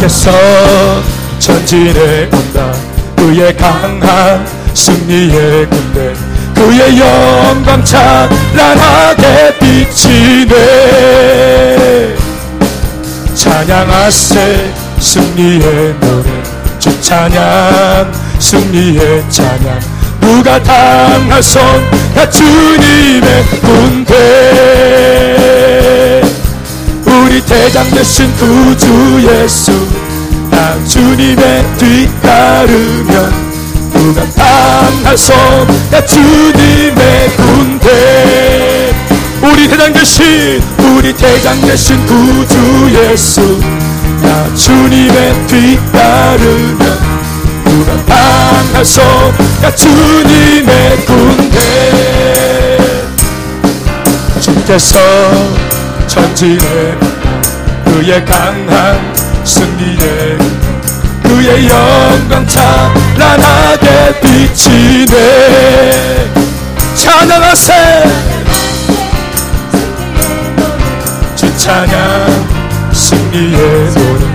주께서 전진해 온다. 그의 강한 승리의 군대 그의 영광 찬란하게 비치네. 찬양하세 승리의 노래. 주 찬양 승리의 찬양. 누가 당하선다 주님의 군대 우리 대장 되신 구주 예수 나 주님의 뒤따르면 누가 당하선다 주님의 군대. 우리 대장 되신 우리 대장 되신 구주 예수 나 주님의 뒤따르면 누가 당하소가 주님의 군대. 주께서 전진해 그의 강한 승리에 그의 영광 찬란하게 비치네. 찬양하세. 주 찬양 승리의 노래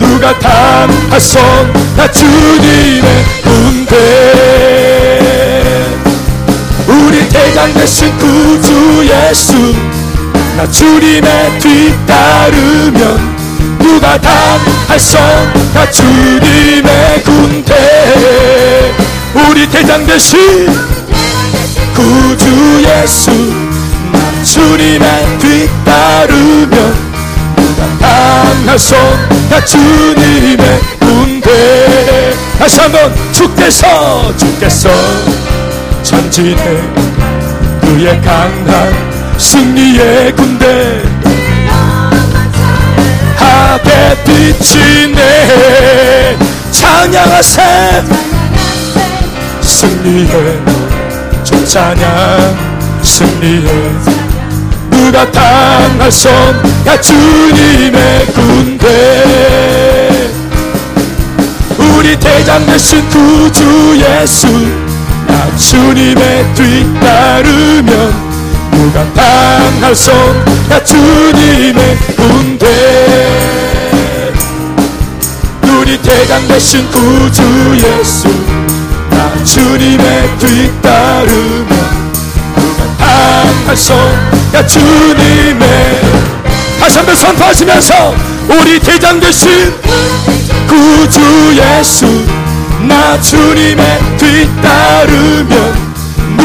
누가 당하선 나 주님의 군대. 우리 대장 되신 구주 예수 나 주님의 뒤따르면 누가 당하선 나 주님의 군대. 우리 대장 되신 구주 예수 나 주님의 뒤따르면 강하소 나 주님의 군대. 다시 한번 주께서 주께서 전진해. 그의 강한 승리의 군대. 하게 비치네. 찬양하세. 승리의 주 찬양. 승리의 누가 당하선 야 주님의 군대. 우리 대장 되신 구주 예수 나 주님의 뒤따르면 누가 당하선 야 주님의 군대. 우리 대장 되신 구주 예수 나 주님의 뒤따르면 강하소야 주님의. 다시 한번 선포하시면서 우리 대장 되신 구주 예수 나 주님의 뒤따르면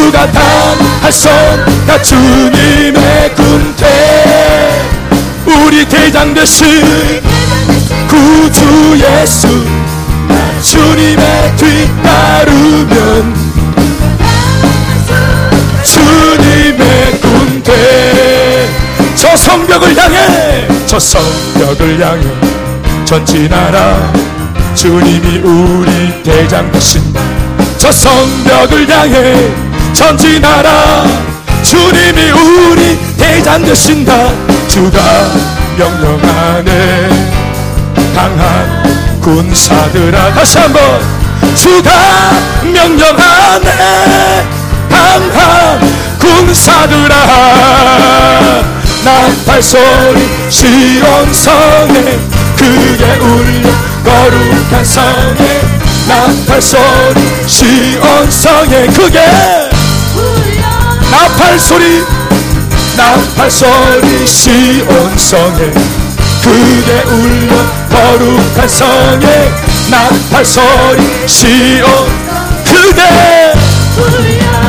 누가 당하소야 주님의 군대. 우리 대장 되신 구주 예수. 나 주님의 뒤따르면 주님의 군대. 저 성벽을 향해 저 성벽을 향해 전진하라. 주님이 우리 대장 되신다 저 성벽을 향해 전진하라. 주님이 우리 대장 되신다. 주가 명령하네. 강한 군사들아 다시 한번. 주가 명령하네. 강한 군사들아. 나팔 소리 시온성에 크게 울려 거룩한 성에. 나팔 소리 시온성에 크게 나팔 소리 나팔 소리 시온성에 크게 울려 거룩한 성에 나팔 소리 시온 그대.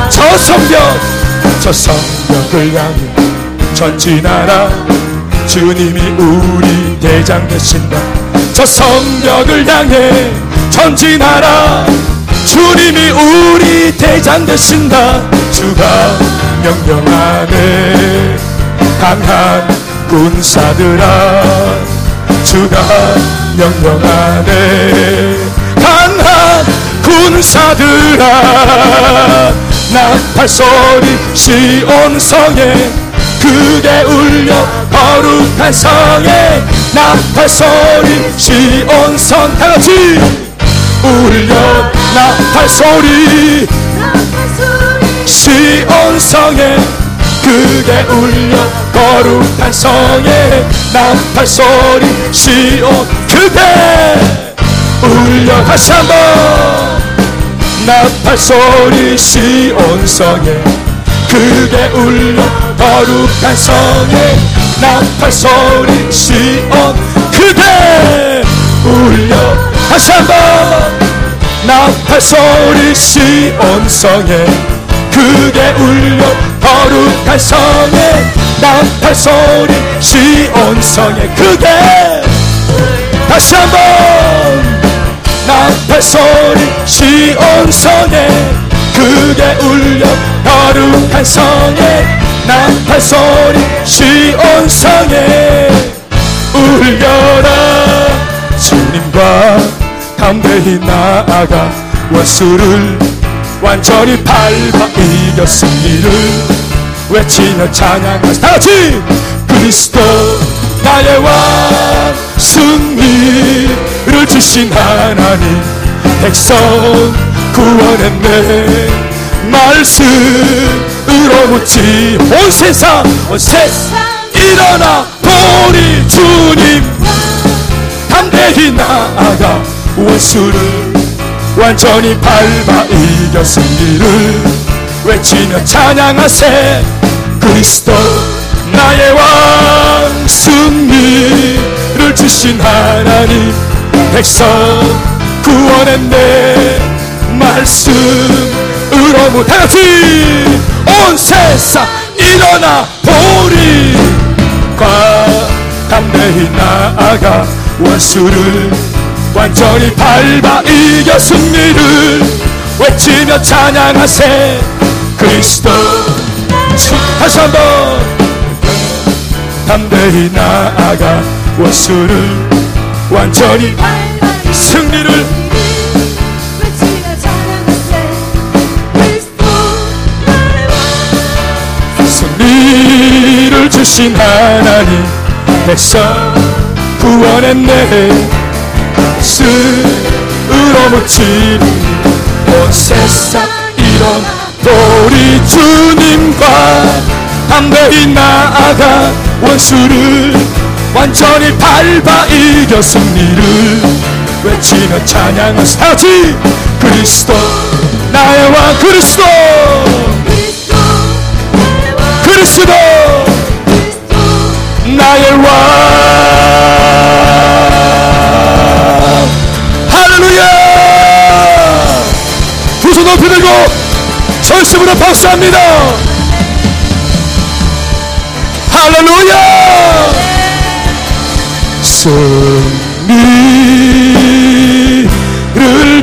저 성벽 저 성벽을 향해 전진하라 주님이 우리 대장 되신다. 저 성벽을 향해 전진하라 주님이 우리 대장 되신다. 주가 명령하네. 강한 군사들아 주가 명령하네. 강한 군사들아 나팔 소리 시온성에 크게 울려 거룩한 성에 나팔 소리 시온성. 다같이 울려 나팔 소리. 시온 성에 크게 울려 거룩한 성에 나팔 소리. 시온 크게 울려 다시 한번. 나팔 소리. 시온 성에 크게 울려 거룩한 성에 나팔 소리. 시온 크게 울려. 다시 한번 나팔 소리 시온 성에 크게 울려. 거룩한 성에 나팔 소리 시온 성에 크게. 다시 한번 나팔 소리 시온 성에 크게 울려. 거룩한 성에 나팔 소리 시온 성에 주님과 담대히 나아가 원수를 완전히 밟아 이겨 승리를. 외치며 찬양하시 다 같이! 그리스도 나의 왕 승리를 주신 하나님 백성 구원했네 말씀으로 묻지 온 세상 온 세상 일어나 보리 주님. 담대히 나아가 원수를 완전히 밟아 이겨 승리를 외치며 찬양하세. 그리스도 나의 왕 승리를 주신 하나님 백성 구원했네 말씀으로 무 다같이 온 세상 일어나 보리 과 담대히 나아가 원수를 완전히 밟아 이겨 승리를 외치며 찬양하세. 그리스도 다시 한번. 담대히 나아가 원수를 완전히 승리를 승리를 주신 하나님 백성 구원했네 스으로 묻히는 온 세상 이런 우리 주님과 담대히 나아가 원수를 완전히 밟아 승리를 외치며 다같이 그리스도 나의 왕 그리스도 박수합니다. 할렐루야. 승리를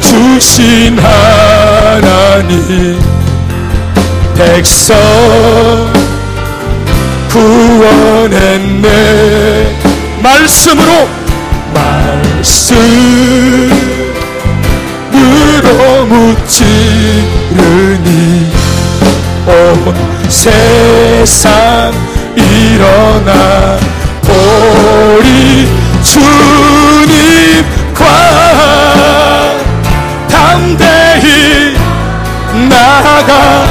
주신 하나님 백성 구원했네. 말씀으로 말씀으로 묻지르니 온 세상 일어나 보리 주님과 담대히 나아가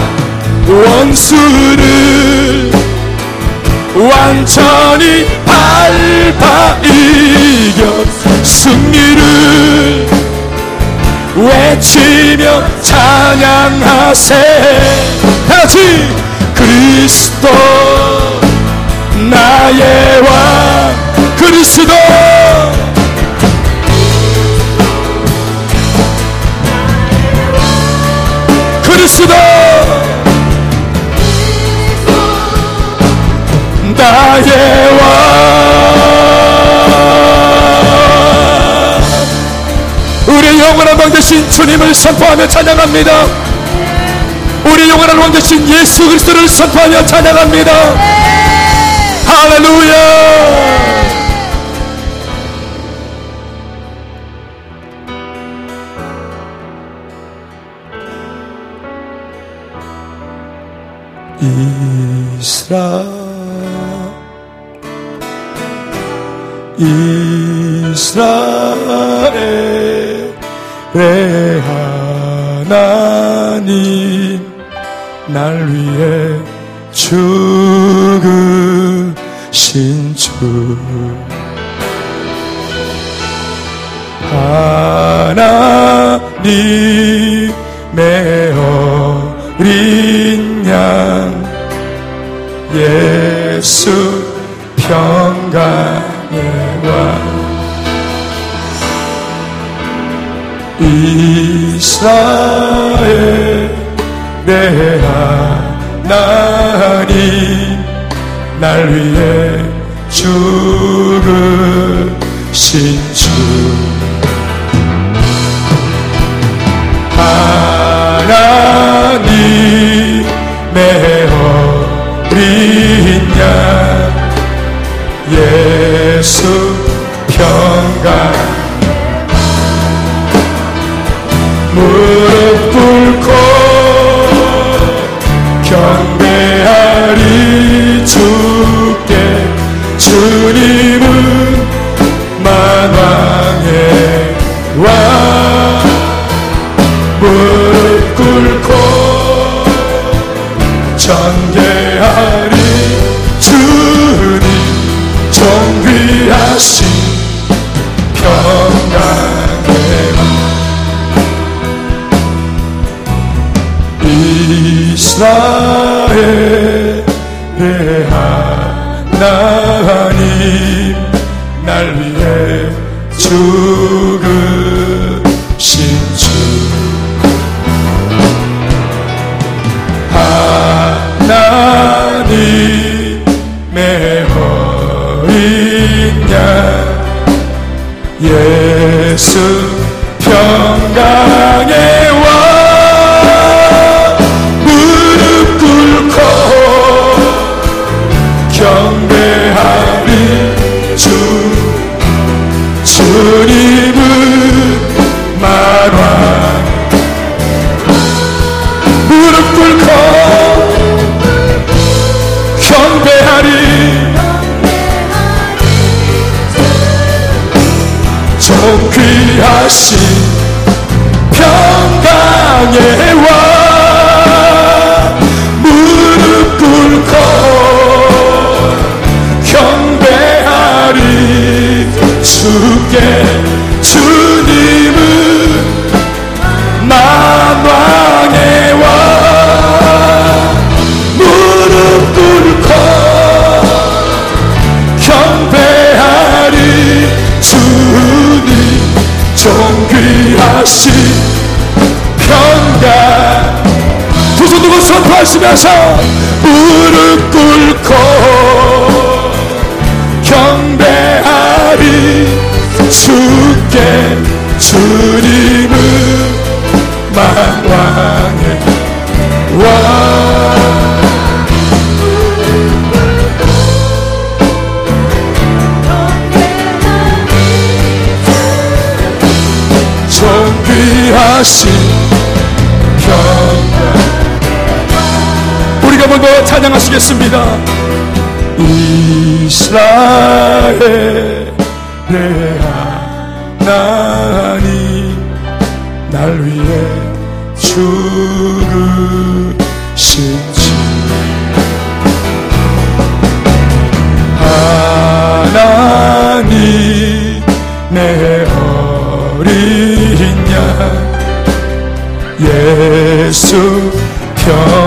원수를 완전히 밟아 이겨 승리를 외치며 찬양하세 다같이 그리스도 나의 왕 그리스도. 그리스도 나의 왕. 우리 영원한 왕 되신 주님을 선포하며 찬양합니다 우리 영원한 왕 되신 예수 그리스도를 선포하며 찬양합니다. 할렐루야! 이스라 이스라엘의 하나님 날 위해 죽으신 주. 하나님의 어린 양 예수 평강의 왕. 이스라엘 날 위해 죽으신 주. 하나님의 어린 양 예수 평강 이스라엘의 하나님 날 위해 죽으신 주. 하나님의 어린 양 예수 존귀하신 평강의 선포하시면서 무릎 꿇고 경배하리. 주께 주님은 만왕의 왕. 존귀하신 먼저 찬양하시겠습니다. 이스라엘의 하나님 날 위해 죽으신 주. 하나님 내 어린 양 예수 평강의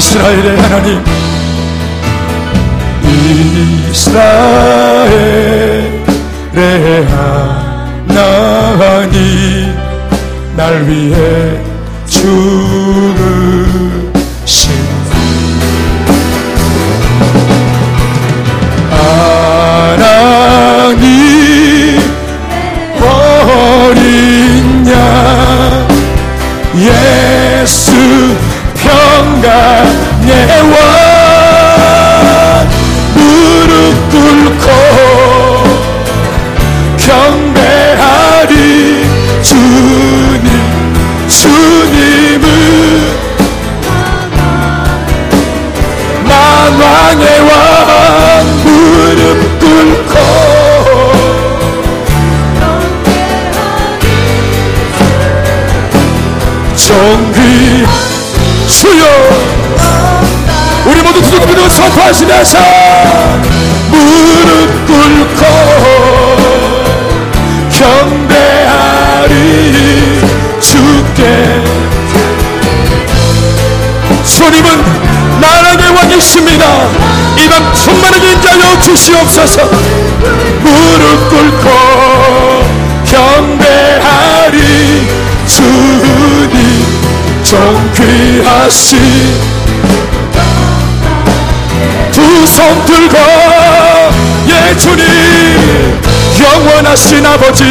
이스라엘의 하나님 이스라엘의 하나님 날 위해 죽으 하시면서 무릎 꿇고 경배하리. 주께. 주님은 나라의 왕이십니다. 이 밤 충만하게 인자여 주시옵소서. 무릎 꿇고 경배하리. 주님 존귀하시 두 손 들고 예 주님. 영원하신 아버지.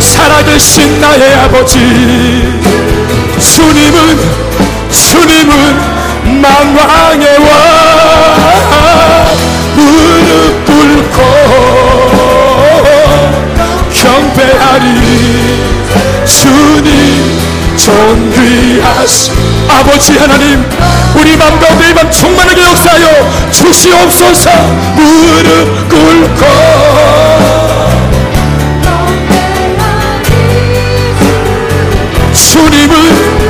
살아계신 나의 아버지. 주님은 주님은 만왕의 왕. 무릎 꿇고 경배하리. 주님 존귀하시 아버지 하나님 우리 맘 가운데 이밤 충만하게 역사하여 주시옵소서. 무릎 꿇고. 주님은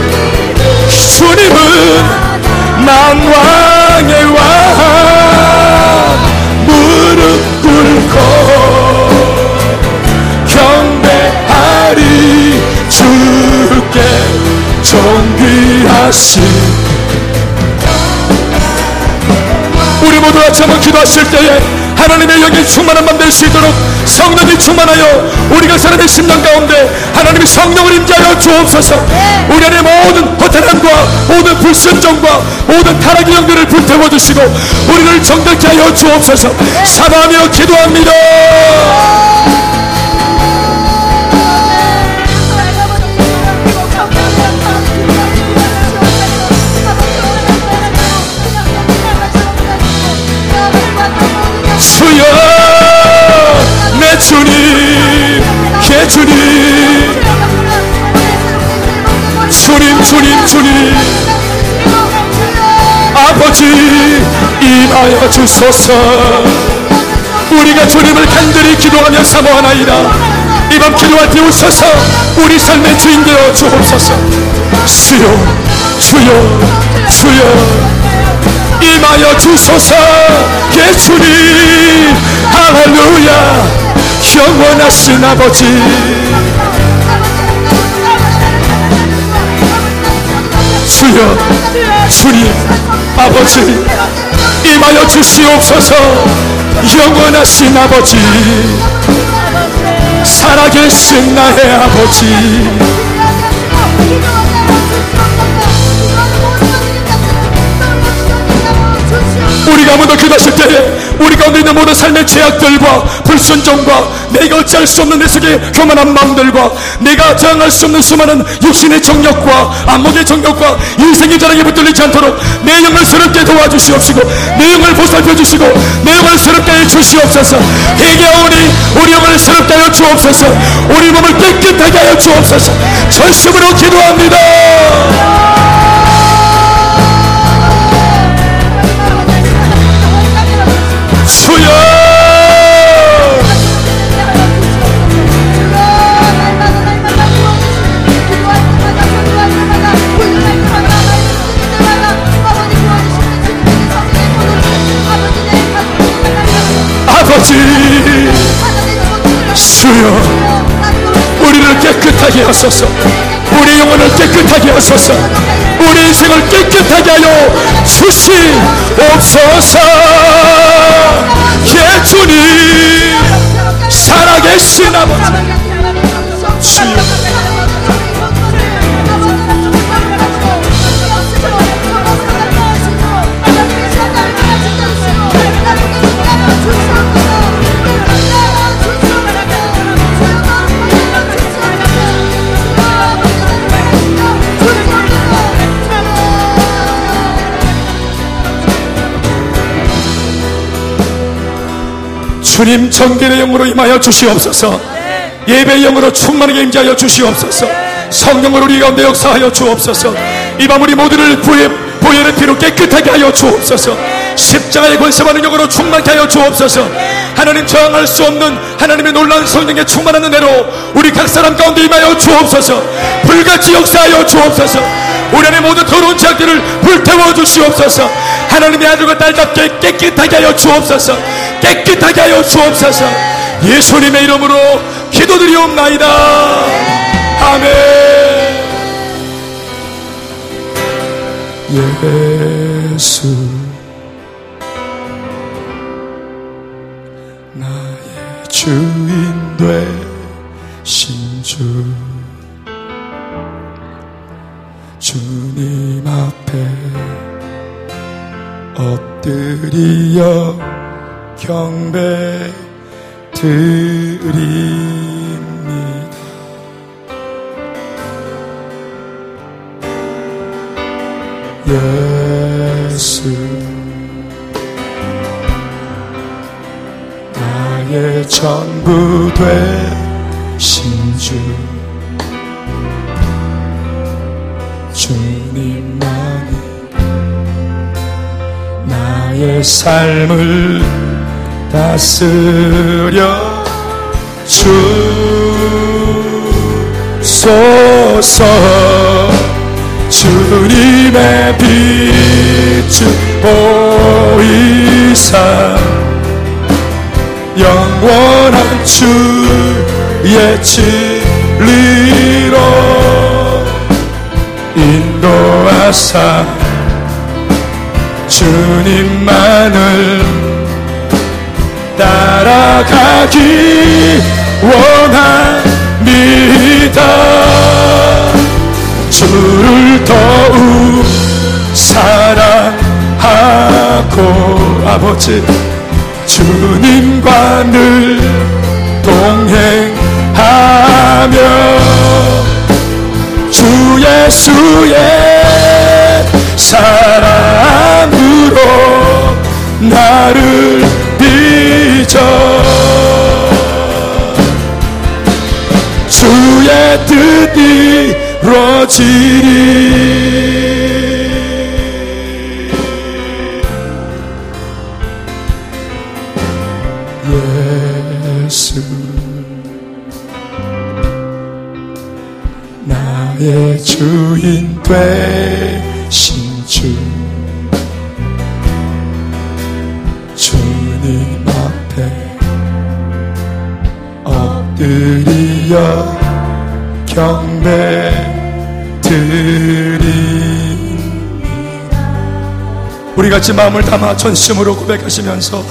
기도하실 때에 하나님의 영이 충만한 밤 될 수 있도록 성령이 충만하여 우리가 사람의 심령 가운데 하나님의 성령을 임재하여 주옵소서. 우리 안에 모든 허탈함과 모든 불순종과 모든 타락의 영들을 불태워 주시고 우리를 정결케 하여 주옵소서. 사랑하며 기도합니다 주여 내 주님 예 주님. 주님 주님 주님. 아버지 임하여 주소서. 우리가 주님을 간절히 기도하며 사모하나이다. 이밤 기도할 때 오셔서 우리 삶의 주인 되어 주옵소서. 주여 주여 주여 임하여 주소서. 예수님 할렐루야. 영원하신 아버지. 주여 주님 아버지 임하여 주시옵소서. 영원하신 아버지. 살아계신 나의 아버지 우리가 아무도 기도하실 때에 우리 가운데 있는 모든 삶의 죄악들과 불순종과 내가 어찌할 수 없는 내 속의 교만한 마음들과 내가 저항할 수 없는 수많은 육신의 정욕과 안목의 정욕과 인생의 자랑에 붙들리지 않도록 내 영을 새롭게 도와주시옵시고 내 영을 보살펴 주시고 내 영을 새롭게 해 주시옵소서. 회개하오니 우리 영을 새롭게 하여 주옵소서. 우리 몸을 깨끗하게 하여 주옵소서. 전심으로 기도합니다 주여! 아버지! 주여! 우리를 깨끗하게 하소서. 우리 영혼을 깨끗하게 하소서. 우리 인생을 깨끗하게 하여 주시옵소서 예 주님 정결의 영으로 임하여 주시옵소서. 예배의 영으로 충만하게 임재하여 주시옵소서. 성령을 우리 가운데 역사하여 주옵소서. 이 밤 우리 모두를 부의, 보혈의 피로 깨끗하게 하여 주옵소서. 십자가의 권세받는 영으로 충만케 하여 주옵소서. 하나님 저항할 수 없는 하나님의 놀라운 성령의 충만한 은혜로 우리 각 사람 가운데 임하여 주옵소서. 불같이 역사하여 주옵소서. 우리 안에 모든 더러운 죄악들을 불태워 주시옵소서. 하나님의 아들과 딸답게 깨끗하게 하여 주옵소서 깨끗하게 하여 주옵소서. 예수님의 이름으로 기도드리옵나이다. 아멘. 예수 나의 주인 되신 주. 주님 앞에 엎드리어 경배 드립니다. 예수 나의 전부 되신 주 주님만이 나의 삶을 다스려 주소서. 주님의 빛을 보이사 영원한 주의 진리로 인도하사 주님만을 따라가기 원합니다. 주를 더욱 사랑하고 아버지 주님과 늘 동행하며 주 예수의 사랑으로 나를 빚어 주의 뜻이 이루어지리. 예수 나의 주인 되 우리 같이 마음을 담아 전심으로 고백하시면서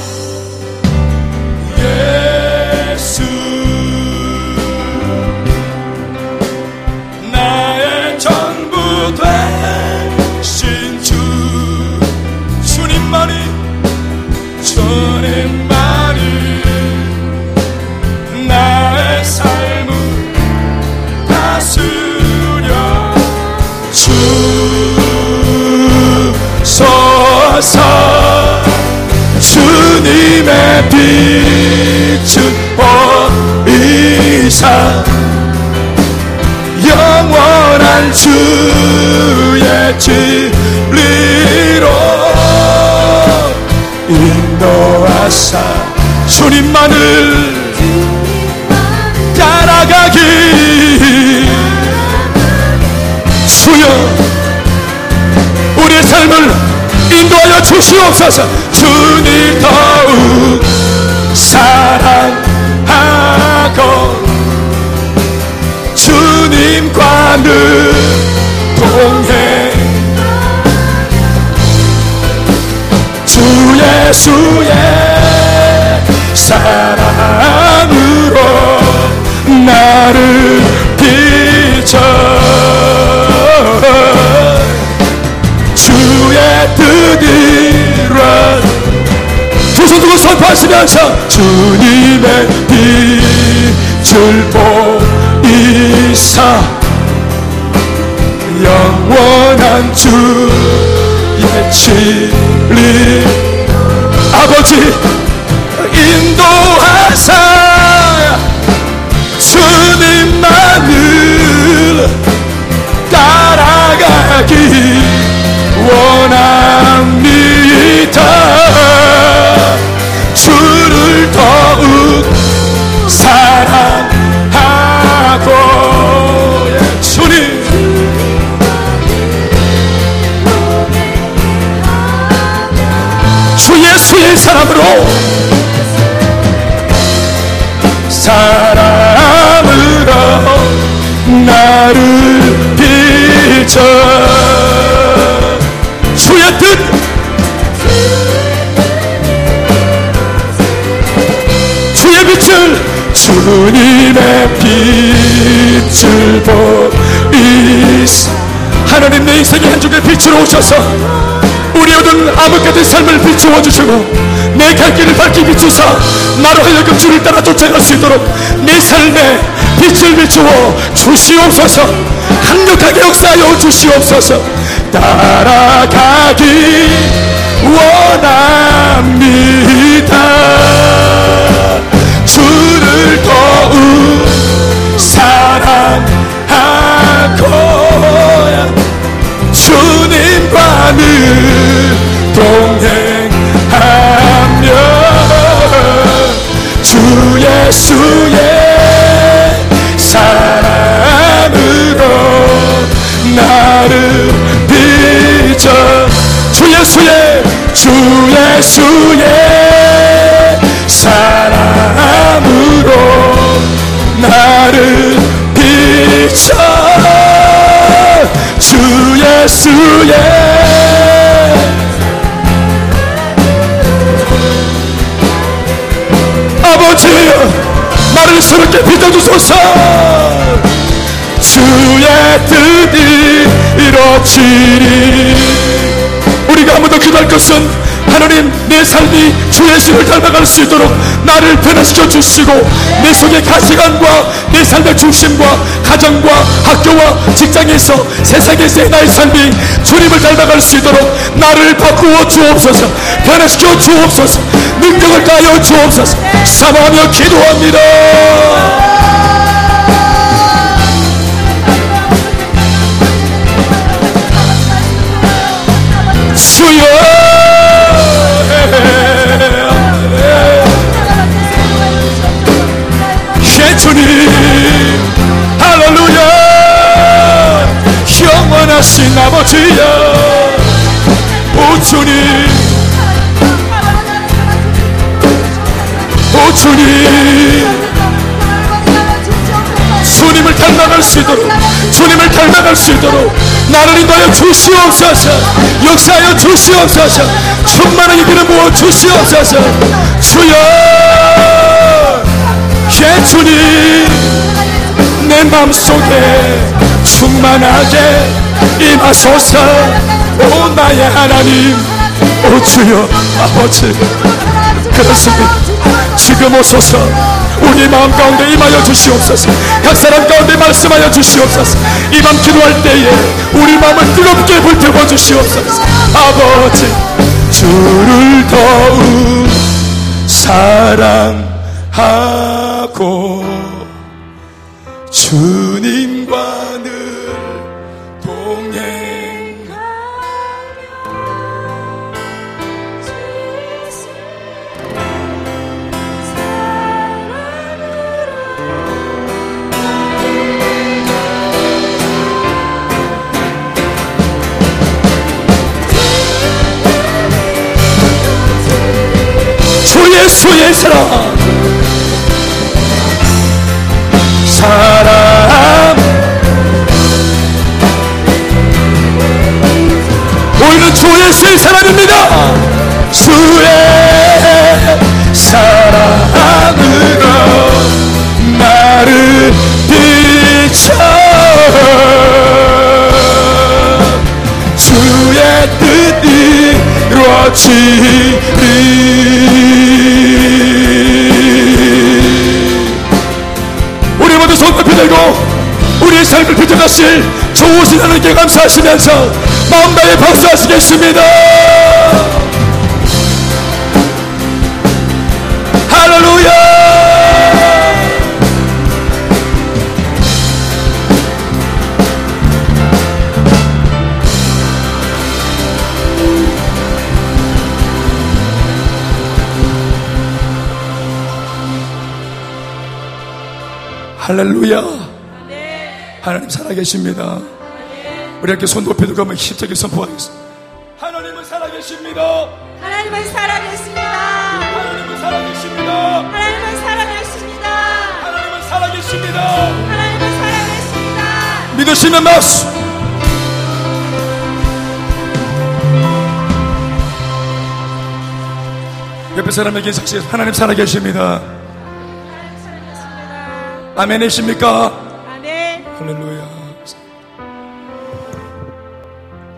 사 영원한 주의 진리로 인도하사 주님만을 따라가기 주여 우리의 삶을 인도하여 주시옵소서. 주님 더욱 예수의 사랑으로 나를 비춰. 주의 뜻이라 두손 두고 선포하시면서 주님의 빛을 보이사 영원한 주의 진리 아버지 인도하사 주님만을 따라가기 원합 오셔서. 우리 암흑 같은 삶을 비추어 주시고 내 갈 길을 밝히 비추사 나로 하여금 주를 따라 쫓아갈 수 있도록 내 삶에 빛을 비추어 주시옵소서. 강력하게 역사하여 주시옵소서. 따라가기 원합니다. 주를 더욱 예수의 사랑으로 나를 비춰 주 예수의 주 예수의 사랑으로 나를 비춰 주 예수의 아버지 나를 새롭게 빚어주소서. 주의 뜻이 이루어지리. 우리가 아무도 기도할 것은 하나님 내 삶이 주 예수를 닮아갈 수 있도록 나를 변화시켜 주시고 내 속의 가치관과 내 삶의 중심과 가정과 학교와 직장에서 세상에서의 나의 삶이 주님을 닮아갈 수 있도록 나를 바꾸어 주옵소서. 변화시켜 주옵소서. 능력을 가하여 주옵소서. 사모하며 기도합니다. 주여 하신 아버지여 오 주님 오 주님 주님을 닮아갈 수 있도록 주님을 닮아갈 수 있도록 나를 인도하여 주시옵소서. 역사하여 주시옵소서. 충만하게 그를 모아 주시옵소서. 주여 예 주님 내 맘속에 충만하게 임하소서. 오 나의 하나님. 오 주여 아버지. 그렇습니다. 지금 오소서. 우리 마음 가운데 임하여 주시옵소서. 각 사람 가운데 말씀하여 주시옵소서. 이 밤 기도할 때에 우리 마음을 뜨겁게 불태워 주시옵소서. 아버지 주를 더욱 사랑하고 주님과 늘 동행. 주 예수의 사랑 사람입니다. 주의 사랑으로 나를 비춰. 주의 뜻이 이루어지리. 우리 모두 손 높이 들고 우리의 삶을 비춰가실 좋으신 하나님께 감사하시면서 마음 다해 박수하시겠습니다 할렐루야! 할렐루야! 하나님 살아계십니다. 우리 함께 손 높이 들고 한번 힘차게 선포하겠습니다 살아계십니다. 하나님은 살아계십니다. 하나님은 사랑이십니다. 하나님은 사랑이십니다. 하나님은 사랑이십니다. 하나님은 사랑이십니다. 믿으시는 말씀. 옆에 사람에게 즉시 하나님 살아계십니다. 아멘이십니까? 아멘. 할렐루야.